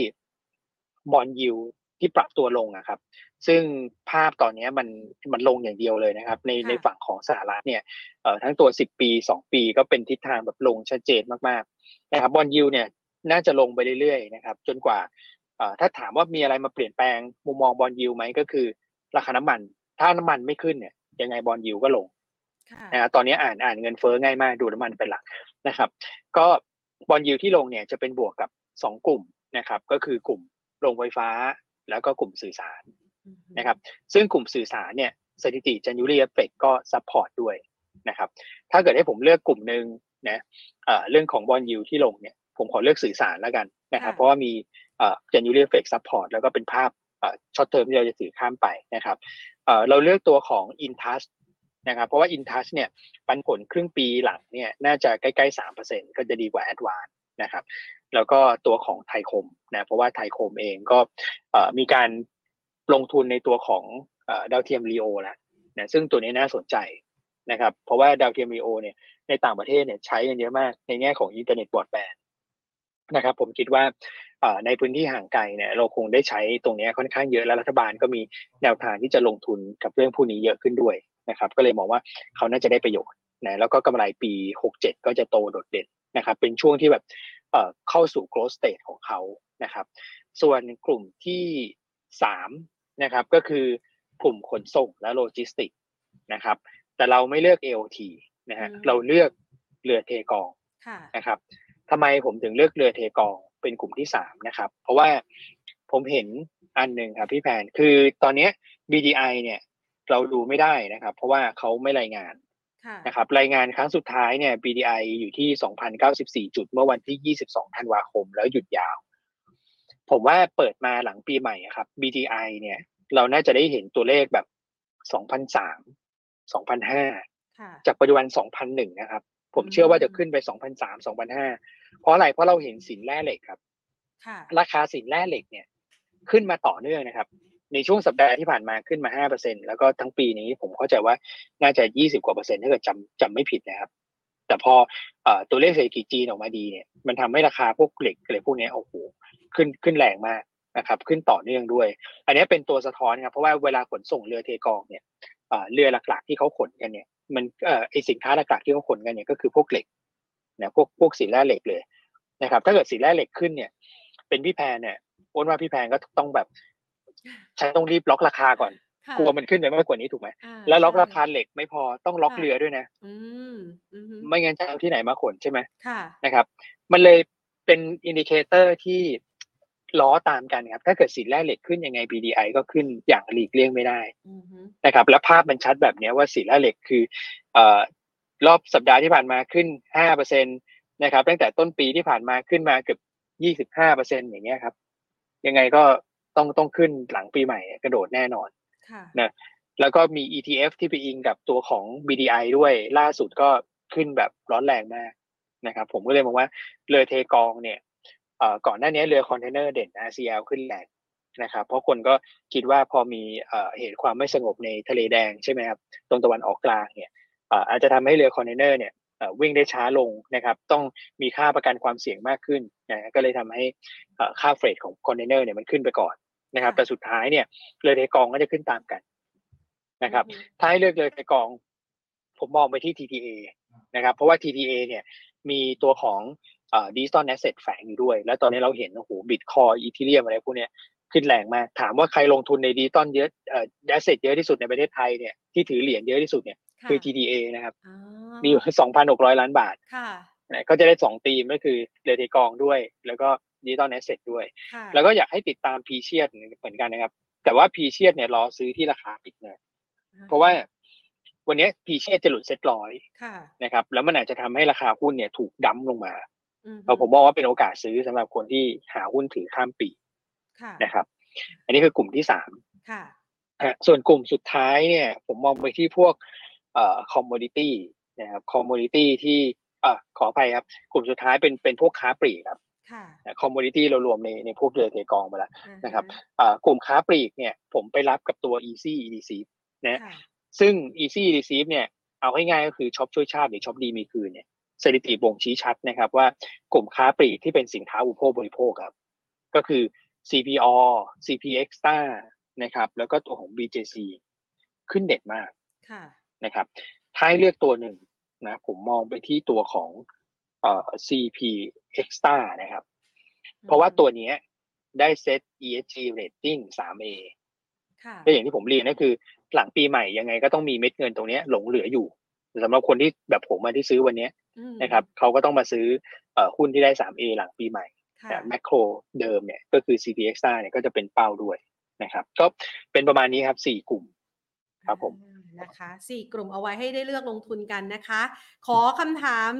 บอลยูที่ปรับตัวลงนะครับ ซึ่งภาพตอนนี้มันมันลงอย่างเดียวเลยนะครับ ในค่ะในฝั่งของสหรัฐเนี่ยเอ่อทั้งตัว 10 ปี 2 ปีก็เป็นทิศทางแบบลงชัดเจนมากๆนะครับบอลยูเนี่ยน่าจะลงไปเรื่อยๆนะครับ จนกว่าเอ่อถ้าถามว่ามีอะไรมาเปลี่ยนแปลงมุมมอง bond yield ไหมก็คือ ราคาน้ำมัน ถ้าน้ำมันไม่ขึ้นเนี่ยยังไง bond yield ก็ลงค่ะนะตอนนี้อ่านอ่านเงินเฟ้อง่ายมากดูน้ำมันเป็นหลักนะครับ ก็ bond yield ที่ลงเนี่ยจะเป็นบวกกับ 2 กลุ่มนะครับ ก็คือกลุ่ม โรงไฟฟ้า แล้วก็กลุ่มสื่อสารอืมนะครับ ซึ่งกลุ่มสื่อสารเนี่ยสถิติ January Effect ก็ support ด้วยนะครับ ถ้าเกิดให้ผมเลือกกลุ่มหนึ่งนะเอ่อเรื่องของ bond yield ที่ลงเนี่ยผมขอเลือกสื่อสารแล้วกันนะครับ เพราะว่ามีเอ่อ January Effect support แล้วก็เป็นภาพเอ่อ short term ที่เราจะถือข้ามไปนะครับเอ่อเราเลือกตัวของ Intouch นะครับเพราะว่า Intouch เนี่ยปันผลครึ่งปีหลังเนี่ยน่าจะใกล้ๆสามเปอร์เซ็นก็จะดีกว่า Advance นะครับ แล้วก็ตัวของไทยคมนะเพราะว่าไทยคมเองก็มีการลงทุนในตัวของดาวเทียม LEO แล้วนะซึ่งตัวนี้น่าสนใจนะครับ เพราะว่าดาวเทียม LEO เนี่ยในต่างประเทศเนี่ยใช้กันเยอะมากในแง่ของอินเทอร์เน็ตบรอดแบนด์นะครับ ผมคิดว่าในพื้นที่ห่างไกลเนี่ยเราคงได้ใช้ตรงนี้ค่อนข้างเยอะแล้วรัฐบาลก็มีแนวทางที่จะลงทุนกับเรื่องพวกนี้เยอะขึ้นด้วยนะครับ ก็เลยมองว่าเขาน่าจะได้ประโยชน์นะแล้วก็กำไรปี 67 ก็จะโตโดดเด่นนะครับ เป็นช่วงที่แบบ เอ่อเข้าสู่ growth stage ของเขานะครับ ส่วนกลุ่มที่3นะครับก็คือกลุ่มขนส่งและโลจิสติกนะครับ แต่เราไม่เลือก AOT นะฮะอืมเราเลือกเรือเทกองค่ะนะครับทำไมผมถึงเลือกเรือเทกองเป็นกลุ่มที่สามนะครับ เพราะว่าผมเห็นอันหนึ่งครับพี่แพนคือตอนเนี้ย BDI เนี่ยเราดูไม่ได้นะครับ เพราะว่าเขาไม่รายงานค่ะ นะครับรายงานครั้งสุดท้ายเนี่ย BDI อยู่ที่ 2,094 จุดเมื่อวันที่ 22 ธันวาคม แล้วหยุดยาว ผมว่าเปิดมาหลังปีใหม่อะครับ BDI เนี่ย เราน่าจะได้เห็นตัวเลขแบบ 2,003 2,005ค่ะจากปัจจุบัน 2,001 นะครับ ผมเชื่อว่าจะขึ้นไป 2,003 2,005 เพราะอะไร เพราะเราเห็นสินแร่เหล็กครับค่ะราคาสินแร่เหล็กเนี่ย ขึ้นมาต่อเนื่องนะครับ ในช่วงสัปดาห์ที่ผ่านมาขึ้นมา 5%แล้วก็ทั้งปีนี้ผมเข้าใจว่าน่าจะ 20 กว่าเปอร์เซ็นต์ถ้าเกิดจำจำไม่ผิดนะครับ แต่พออตัวเลขเศรษฐกิจจีนออกมาดีเนี่ย มันทำให้ราคาพวกเหล็กอะไรพวกนี้โอ้โหขึ้นขึ้นแรงมากนะครับ ขึ้นต่อเนื่องด้วย อันนี้เป็นตัวสะท้อนครับ เพราะว่าเวลาขนส่งเรือเทกองเนี่ยเรือหลักๆ ที่เขาขนกันเนี่ย มันอไอสินค้าหลักๆที่เขาขนกันเนี่ยก็คือพวกเหล็กนะพวกพวกสินแร่เหล็กเลยนะครับ ถ้าเกิดสินแร่เหล็กขึ้นเนี่ย เป็นพี่แพนเนี่ยอ้วนว่าพี่แพนก็ต้องแบบ ฉันต้องรีบล็อกราคาก่อนค่ะกลัวมันขึ้นไปมากกว่านี้ถูกไหมอ่าแล้วล็อกราคาใช่เหล็กไม่พอต้องล็อกค่ะเรือด้วยนะอืมอืมไม่งั้นจะเอาที่ไหนมาขนใช่ไหมค่ะนะครับ มันเลยเป็น indicator ที่ล้อตามกันครับ ถ้าเกิดสินแร่เหล็กขึ้นยังไง BDI ก็ขึ้นอย่างหลีกเลี่ยงไม่ได้อืมฮึนะครับ และภาพมันชัดแบบเนี้ยว่าสินแร่เหล็กคือเอ่อรอบสัปดาห์ที่ผ่านมาขึ้น5%นะครับ ตั้งแต่ต้นปีที่ผ่านมาขึ้นมาเกือบ25%อย่างเงี้ยครับ ยังไงก็ ต้องต้องขึ้นหลังปีใหม่กระโดดแน่นอนค่ะนะแล้วก็มี ETF ที่ไปอิงกับตัวของ BDI ด้วยล่าสุดก็ขึ้นแบบร้อนแรงมากนะครับ ผมก็เลยมองว่าเรือเทกองเนี่ยเอ่อก่อนหน้านี้เรือคอนเทนเนอร์เด่น RCL ขึ้นแรงนะครับ เพราะคนก็คิดว่าพอมีเอ่อเหตุความไม่สงบในทะเลแดงใช่ไหมครับตรงตะวันออกกลางเนี่ยเอ่ออาจจะทำให้เรือคอนเทนเนอร์เนี่ยเอ่อวิ่งได้ช้าลงนะครับ ต้องมีค่าประกันความเสี่ยงมากขึ้นนะก็เลยทำให้เอ่อค่า freight ของคอนเทนเนอร์เนี่ยมันขึ้นไปก่อน นะครับ แต่สุดท้ายเนี่ยเรือเทกองก็จะขึ้นตามกันนะครับอืมถ้าให้เลือกเลยในกอง ผมมองไปที่ TTA นะครับ เพราะว่า TTA เนี่ยมีตัวของเอ่อ digital asset แฝงอยู่ด้วย แล้วตอนนี้เราเห็นโอ้โห Bitcoin Ethereum อะไรพวกเนี้ยขึ้นแรงมาก ถามว่าใครลงทุนในดิจิตอลเยอะเอ่อ asset เยอะที่สุดในประเทศไทยเนี่ยที่ถือเหรียญเยอะที่สุดเนี่ยค่ะคือ TTA นะครับอ๋อมีอยู่ 2,600 ล้านบาทค่ะนะก็จะได้สองธีมก็คือเรือเทกองด้วย แล้วก็ digital asset ด้วยค่ะแล้วก็อยากให้ติดตามพีเชียดเหมือนกันนะครับ แต่ว่าพีเชียดเนี่ยรอซื้อที่ราคาปิดเลยเพราะว่าวันนี้ Precious จะหลุดเซ็ตร้อยค่ะนะครับ แล้วมันอาจจะทำให้ราคาหุ้นเนี่ยถูก dump ลงมาอืมฮึเราผมมองว่าเป็นโอกาสซื้อสำหรับคนที่หาหุ้นถือข้ามปีค่ะนะครับ อันนี้คือกลุ่มที่สามค่ะฮะส่วนกลุ่มสุดท้ายเนี่ย ผมมองไปที่พวกเอ่อ commodity นะครับ commodity ที่เอ่อขออภัยครับ กลุ่มสุดท้ายเป็นเป็นพวกค้าปลีกครับ ค่ะ commodity เรารวมในในพวกเรือเทกองไปแล้วอ่าฮนะครับเอ่อกลุ่มค้าปลีกเนี่ยผมไปรับกับตัว Easy E-Receipt นะค่ะซึ่ง Easy E-Receipt เนี่ยเอาให้ง่ายก็คือช็อปช่วยชาติหรือช็อปดีมีคืนเนี่ยสถิติบ่งชี้ชัดนะครับว่ากลุ่มค้าปลีกที่เป็นสินค้าอุปโภคบริโภคครับ ก็คือ CPALL CP Axtra นะครับแล้วก็ตัวของ BJC ขึ้นเด็ดมากค่ะนะครับถ้าให้เลือกตัวหนึ่งนะผมมองไปที่ตัวของ เอ่อ CP Extra นะครับ เพราะว่าตัวเนี้ยได้เซต ESG rating 3A ค่ะก็อย่างที่ผมเรียนก็คือ หลังปีใหม่ยังไงก็ต้องมีเม็ดเงินตรงเนี้ยหลงเหลืออยู่สำหรับคนที่แบบผมมาที่ซื้อวันเนี้ยอืมนะครับเขาก็ต้องมาซื้อเอ่อหุ้นที่ได้ 3A หลังปีใหม่ค่ะแต่แมคโครเดิมเนี่ยก็คือ CPX เนี่ยก็จะเป็นเป้าด้วยนะครับ ก็เป็นประมาณนี้ครับสี่กลุ่มครับผมอ่า นะคะสี่กลุ่มเอาไว้ให้ได้เลือกลงทุนกันนะคะ ขอคำถาม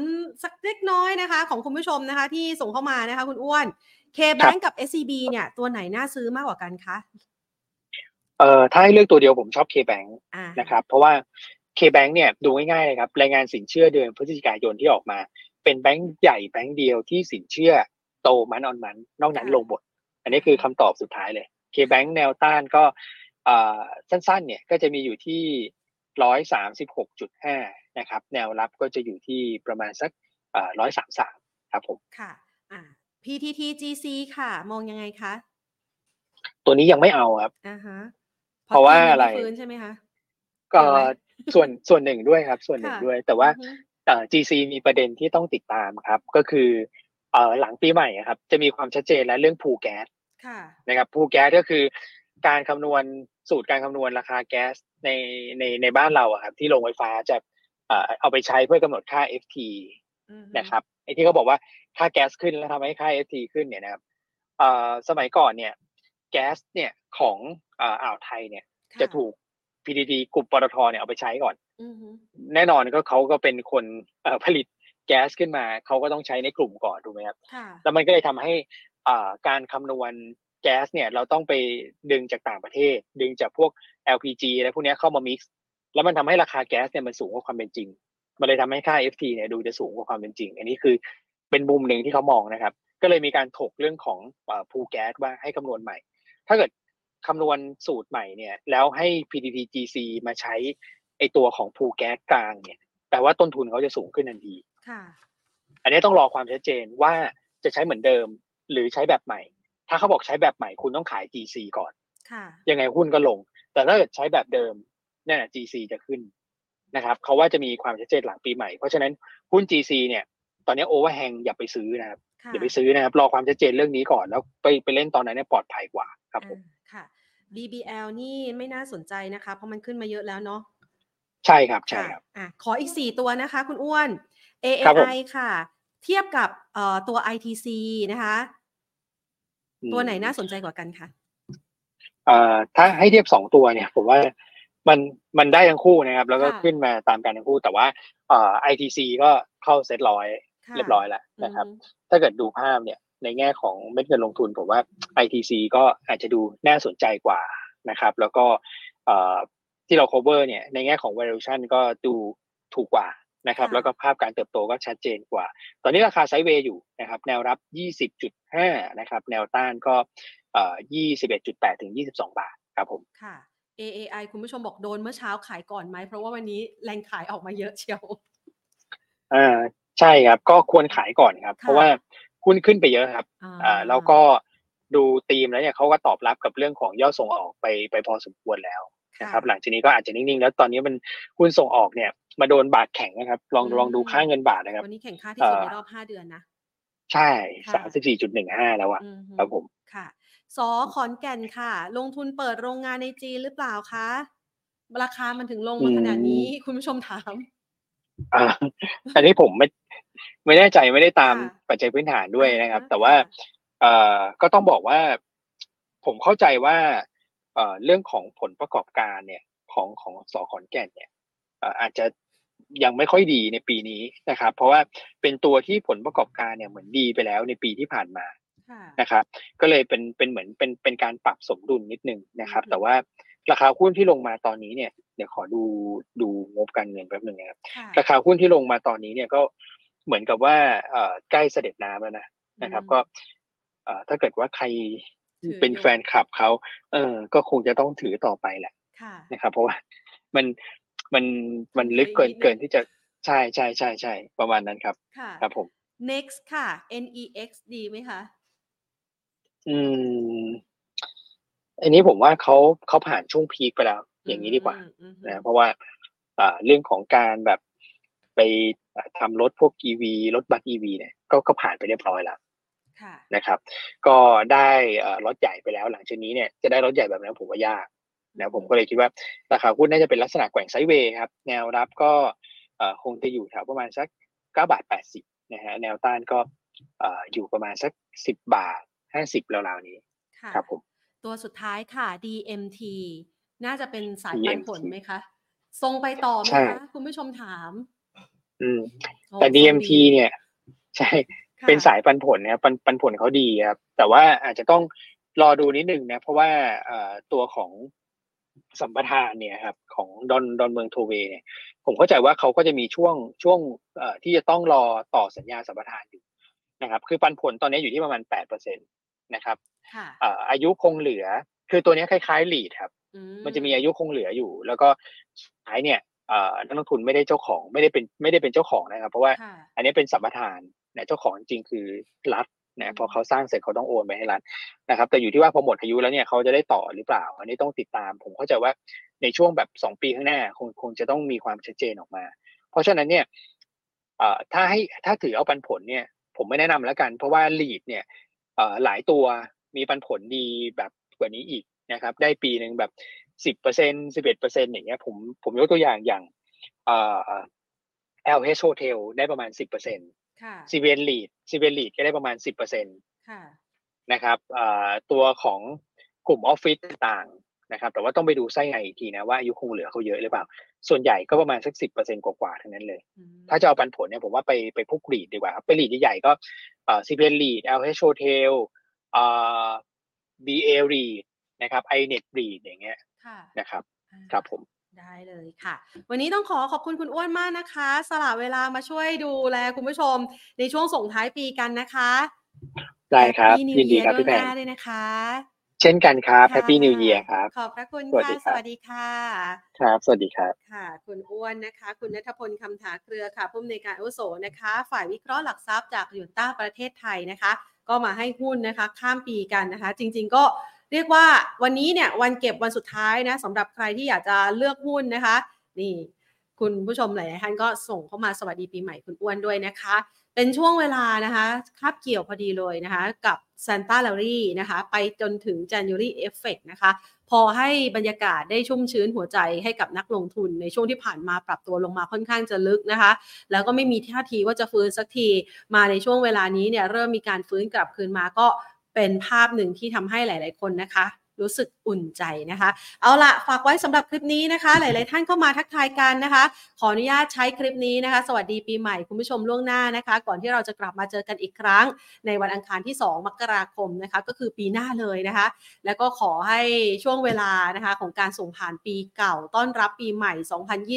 สักเล็กน้อยนะคะ ของคุณผู้ชมนะคะ ที่ส่งเข้ามานะคะ คุณอ้วน K-Bank กับ SCB เนี่ย ตัวไหนน่าซื้อมากกว่ากันคะเอ่อถ้าให้เลือกตัวเดียวผมชอบ KBank อ่านะครับ เพราะว่า KBank เนี่ยดูง่ายๆเลยครับรายงานสินเชื่อเดือนพฤศจิกายนที่ออกมา เป็นแบงก์ใหญ่แบงก์เดียวที่สินเชื่อโตมันออนมัน นอกนั้นลงหมด อันนี้คือคำตอบสุดท้ายเลย KBank แนวต้านก็เอ่อสั้นๆ เนี่ยก็จะมีอยู่ที่ ร้อยสามสิบหกจุดห้านะครับ แนวรับก็จะอยู่ที่ประมาณสักร้อยสามสามครับผม ค่ะ อ่า PTTGC ค่ะ มองยังไงคะ ตัวนี้ยังไม่เอาครับอ่าฮะเพราะว่าจีนยังอะไรม่ฟื้นใช่ไหมคะ ก็ส่วนส่วนหนึ่งด้วยครับ ส่วนหนึ่งค่ะด้วย แต่ว่าอือฮึเอ่อ GC มีประเด็นที่ต้องติดตามครับ ก็คือเอ่อหลังปีใหม่อะครับ จะมีความชัดเจนและเรื่องพูแก๊สค่ะนะครับพูแก๊สก็คือการคำนวณสูตรการคำนวณราคาแก๊ส ในในในบ้านเราอะครับที่โรงไฟฟ้าจะเอ่อเอาไปใช้เพื่อกำหนดค่า FT อือฮึนะครับไอ้ที่เขาบอกว่าค่าแก๊สขึ้นแล้วทำให้ค่า FT ขึ้นเนี่ยนะครับเอ่อสมัยก่อนเนี่ย แก๊สเนี่ยของเอ่ออ่าวไทยเนี่ยค่จะถูก PDD กลุ่มปตทเนี่ยเอาไปใช้ก่อนอือฮึแน่นอนก็เขาก็เป็นคนเอ่อผลิตแก๊สขึ้นมาเขาก็ต้องใช้ในกลุ่มก่อนถูกไหมครับค่ะแล้วมันก็เลยทำให้อ่าการคำนวณ แก๊สเนี่ยเราต้องไปดึงจากต่างประเทศ ดึงจากพวก LPG อะไรพวกเนี้ยเข้ามา mix แล้วมันทำให้ราคาแก๊สเนี่ยมันสูงกว่าความเป็นจริง มันเลยทำให้ค่า FT เนี่ยดูจะสูงกว่าความเป็นจริง อันนี้คือเป็นมุมหนึ่งที่เขามองนะครับ ก็เลยมีการถกเรื่องของพูแก๊สว่าให้คำนวณใหม่ ถ้าเกิดคำนวณสูตรใหม่เนี่ยแล้วให้ PTTGC มาใช้ไอตัวของพูแก๊สกลางเนี่ยแปลว่าต้นทุนเขาจะสูงขึ้นทันทีค่ะอันนี้ต้องรอความชัดเจนว่าจะใช้เหมือนเดิมหรือใช้แบบใหม่ ถ้าเขาบอกใช้แบบใหม่คุณต้องขาย GC ก่อนค่ะยังไงหุ้นก็ลง แต่ถ้าเกิดใช้แบบเดิมเนี่ยนะ GC จะขึ้นนะครับเขาว่าจะมีความชัดเจนหลังปีใหม่ เพราะฉะนั้นหุ้น GC เนี่ย ตอนนี้โอเวอร์แฮงอย่าไปซื้อนะครับค่ะอย่าไปซื้อนะครับ รอความชัดเจนเรื่องนี้ก่อนแล้วไปไปเล่นตอนนั้นเนี่ยปลอดภัยกว่าครับผมอ่าค่ะ BBL นี่ไม่น่าสนใจนะคะ เพราะมันขึ้นมาเยอะแล้วเนาะใช่ครับใช่ครับอะขออีก4ตัวนะคะ คุณอ้วนครับผม AAI ค่ะ เทียบกับเอ่อตัว ITC นะคะ ตัวไหนน่าสนใจกว่ากันคะเอ่อถ้าให้เทียบสองตัวเนี่ย ผมว่ามันมันได้ทั้งคู่นะครับ แล้วก็ค่ะขึ้นมาตามกันทั้งคู่ แต่ว่าเอ่อ ITC ก็เข้าเซ็ตร้อยค่ะเรียบร้อยแล้วนะครับอือฮึถ้าเกิดดูภาพเนี่ยในแง่ของเม็ดเงินลงทุน ผมว่า ITC ก็อาจจะดูน่าสนใจกว่านะครับ แล้วก็เอ่อที่เรา cover เนี่ยในแง่ของ valuation ก็ดูถูกกว่า นะครับค่ะแล้วก็ภาพการเติบโตก็ชัดเจนกว่า ตอนนี้ราคาไซด์เวย์อยู่นะครับแนวรับ 20.5 นะครับแนวต้านก็เอ่อ21.8 ถึง 22 บาทครับผมค่ะ AAI คุณผู้ชมบอกโดนเมื่อเช้าขายก่อนไหม เพราะว่าวันนี้แรงขายออกมาเยอะเชียวอ่าใช่ครับ ก็ควรขายก่อนครับค่ะเพราะว่าหุ้นขึ้นไปเยอะครับอ่าอ่าแล้วก็ดูธีมแล้วเนี่ยเขาก็ตอบรับกับเรื่องของยอดส่งออกไปไปพอสมควรแล้วนะครับหลังจากนี้ก็อาจจะนิ่งๆ แล้วตอนนี้มันหุ้นส่งออกเนี่ย มาโดนบาทแข็งนะครับ ลองลองดูค่าเงินบาทนะครับ วันนี้แข่งค่าที่สุดเอ่อในรอบ5เดือนนะ ใช่ค่ะสามสิบสี่จุดหนึ่งห้าแล้วอะอือฮึครับผมค่ะสอขอนแก่นค่ะ ลงทุนเปิดโรงงานในจีนหรือเปล่าคะราคามันถึงลงมาขนาดนี้คุณผู้ชมถามอ่าอันนี้ผมไม่ไม่แน่ใจไม่ได้ตามค่ะปัจจัยพื้นฐานด้วยนะครับอ่าแต่ว่าค่ะเอ่อก็ต้องบอกว่า ผมเข้าใจว่าเอ่อเรื่องของผลประกอบการเนี่ย ของของสอขอนแก่นเนี่ยเอ่ออาจจะ ยังไม่ค่อยดีในปีนี้นะครับ เพราะว่าเป็นตัวที่ผลประกอบการเนี่ยเหมือนดีไปแล้วในปีที่ผ่านมาค่ะนะครับ ก็เลยเป็นเป็นเหมือนเป็นเป็นการปรับสมดุลนิดนึงนะครับอืมแต่ว่าราคาหุ้นที่ลงมาตอนนี้เนี่ยเดี๋ยวขอดูดูงบการเงินแป๊บหนึ่งนะครับค่ะราคาหุ้นที่ลงมาตอนนี้เนี่ยก็เหมือนกับว่าเอ่อใกล้เสด็จน้ำแล้วนะนะครับอืมก็เอ่อถ้าเกิดว่าใครถือเป็นอยู่แฟนคลับเขาเออก็คงจะต้องถือต่อไปแหละค่ะนะครับ เพราะว่ามัน มันมันถือลึกเกินอีกนิดนึงเกินที่จะใช่ใช่ใช่ใช่ประมาณนั้นครับ ค่ะ ครับผม next ค่ะ nex ดีไหมคะ อืม อันนี้ผมว่าเขาเขาผ่านช่วงพีคไปแล้ว อย่างนี้ดีกว่าอืมนะเพราะว่า อ่า เรื่องของการแบบไปอ่าทำรถพวก EV รถบัส EV เนี่ยก็ก็ผ่านไปเรียบร้อยแล้วค่ะนะครับ ก็ได้เอ่อรถใหญ่ไปแล้วหลังจากนี้เนี่ยจะได้รถใหญ่แบบนั้นผมว่ายาก นะผมก็เลยคิดว่าราคาหุ้นน่าจะเป็นลักษณะแกว่งไซด์เวย์ครับ แนวรับก็เอ่อคงจะอยู่แถวประมาณสักเก้าบาทแปดสิบนะฮะแนวต้านก็เอ่ออยู่ประมาณสักสิบบาทห้าสิบราวๆนี้ค่ะครับผมตัวสุดท้ายค่ะ DMT น่าจะเป็นสายปันผล DMT ไหมคะทรงไปต่อไหมใช่คะคุณผู้ชมถาม อืมโอ้แต่ทรง DMT เนี่ย ใช่ค่ะเป็นสายปันผลนะครับปันปันผลเขาดีครับ แต่ว่าอาจจะต้องรอดูนิดนึงนะ เพราะว่าเอ่อตัวของ สัมปทานเนี่ยครับของดอนดอนเมืองโทเวเนี่ยผมเข้าใจว่าเขาก็จะมีช่วงช่วงเอ่อที่จะต้องรอต่อสัญญาสัมปทานอยู่นะครับ คือปันผลตอนนี้อยู่ที่ประมาณแปดเปอร์เซ็นตนะครับค่ะเอ่ออายุคงเหลือ คือตัวเนี้ยคล้ายๆลีดครับอืมันจะมีอายุคงเหลืออยู่ แล้วก็สุดท้ายเนี่ยเอ่อนักลงทุนไม่ได้เจ้าของไม่ได้เป็นไม่ได้เป็นเจ้าของนะครับ เพราะว่าค่ะอันนี้เป็นสัมปทานนะเจ้าของจริงๆคือรัฐ นะพอเขาสร้างเสร็จเขาต้องโอนไปให้รัฐนะครับ แต่อยู่ที่ว่าพอหมดอายุแล้วเนี่ยเขาจะได้ต่อหรือเปล่า อันนี้ต้องติดตาม ผมเข้าใจว่าในช่วงแบบสองปีข้างหน้าคงคงจะต้องมีความชัดเจนออกมา เพราะฉะนั้นเนี่ยเอ่อถ้าให้ถ้าถือเอาปันผลเนี่ย ผมไม่แนะนำแล้วกัน เพราะว่า REIT เนี่ยเอ่อหลายตัวมีปันผลดีแบบกว่านี้อีกนะครับ ได้ปีหนึ่งแบบสิบเปอร์เซ็นสิบเอ็ดเปอร์เซ็นอย่างเงี้ยผมผมยกตัวอย่างอย่างเอ่อ LH Hotel ได้ประมาณสิบเปอร์เซ็นต์ค่ะซีเวน REIT ซีเวน REIT ก็ได้ประมาณสิบเปอร์เซ็นต์ค่ะนะครับเอ่อตัวของกลุ่มออฟฟิศต่างๆนะครับ แต่ว่าต้องไปดูไส้ในอีกทีนะว่าอายุคงเหลือเขาเยอะหรือเปล่า ส่วนใหญ่ก็ประมาณสักสิบเปอร์เซ็นกว่าๆทั้งนั้นเลยอืมถ้าจะเอาปันผลเนี่ยผมว่าไปไปพวก REIT ดีกว่าครับไป REIT ใหญ่ๆก็เอ่อซีเวน REIT LH Hotel เอ่อ BA ลีดนะครับ iNet ลีดอย่างเงี้ยค่ะนะครับอ่าครับผม ได้เลยค่ะ วันนี้ต้องขอขอบคุณคุณอ้วนมากนะคะ สละเวลามาช่วยดูแลคุณผู้ชม ในช่วงส่งท้ายปีกันนะคะได้ครับ Happy New ยินดี Year ครับพี่แพล่วงนหน้าด้วยนะคะ เช่นกันครับค่ะ Happy New Year ครับ ขอบพระคุณสวัสดีค่ะครับสวัสดีค่ะ ครับ สวัสดีครับ ค่ะ คุณอ้วนนะคะ คุณนัทพลคำถาเครือค่ะผู้อำนวยการอาวุโสนะคะ ฝ่ายวิเคราะห์หลักทรัพย์จากยูนต้าประเทศไทยนะคะ ก็มาให้หุ้นนะคะ ข้ามปีกันนะคะ จริง ๆ ก็ เรียกว่าวันนี้เนี่ยวันเก็บวันสุดท้ายนะสำหรับใครที่อยากจะเลือกหุ้นนะคะ นี่คุณผู้ชมหลายท่านก็ส่งเข้ามาสวัสดีปีใหม่คุณอ้วนด้วยนะคะ เป็นช่วงเวลานะคะคาบเกี่ยวพอดีเลยนะคะ กับ Santa l a r y นะคะ ไปจนถึง January Effect นะคะ พอให้บรรยากาศได้ชุ่มชื้นหัวใจให้กับนักลงทุนในช่วงที่ผ่านมาปรับตัวลงมาค่อนข้างจะลึกนะคะ แล้วก็ไม่มีท่าทีว่าจะฟื้นสักทีมาในช่วงเวลานี้เนี่ยเริ่มมีการฟื้นกลับคืนมาก็ เป็นภาพหนึ่งที่ทำให้หลาย ๆ คนนะคะรู้สึกอุ่นใจนะคะ เอาละฝากไว้สำหรับคลิปนี้นะคะ หลาย ๆ ท่านเข้ามาทักทายกันนะคะ ขออนุญาตใช้คลิปนี้นะคะ สวัสดีปีใหม่คุณผู้ชมล่วงหน้านะคะ ก่อนที่เราจะกลับมาเจอกันอีกครั้ง ในวันอังคารที่ 2 มกราคมนะคะ ก็คือปีหน้าเลยนะคะ แล้วก็ขอให้ช่วงเวลานะคะของการส่งผ่านปีเก่าต้อนรับปีใหม่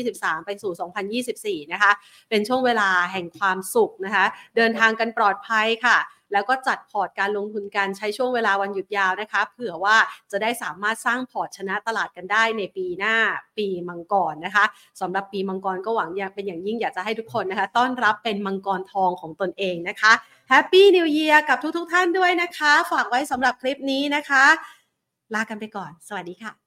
2023 ไปสู่ 2024 นะคะ เป็นช่วงเวลาแห่งความสุขนะคะ เดินทางกันปลอดภัยค่ะ แล้วก็จัดพอร์ตการลงทุนกันใช้ช่วงเวลาวันหยุดยาวนะคะ เผื่อว่าจะได้สามารถสร้างพอร์ตชนะตลาดกันได้ในปีหน้าปีมังกรนะคะสำหรับปีมังกรก็หวังอยากเป็นอย่างยิ่งอยากจะให้ทุกคนนะคะ ต้อนรับเป็นมังกรทองของตนเองนะคะแฮปปี้นิว e ย r กับทุกๆท่านด้วยนะคะ ฝากไว้สำหรับคลิปนี้นะคะ ลากันไปก่อน สวัสดีค่ะ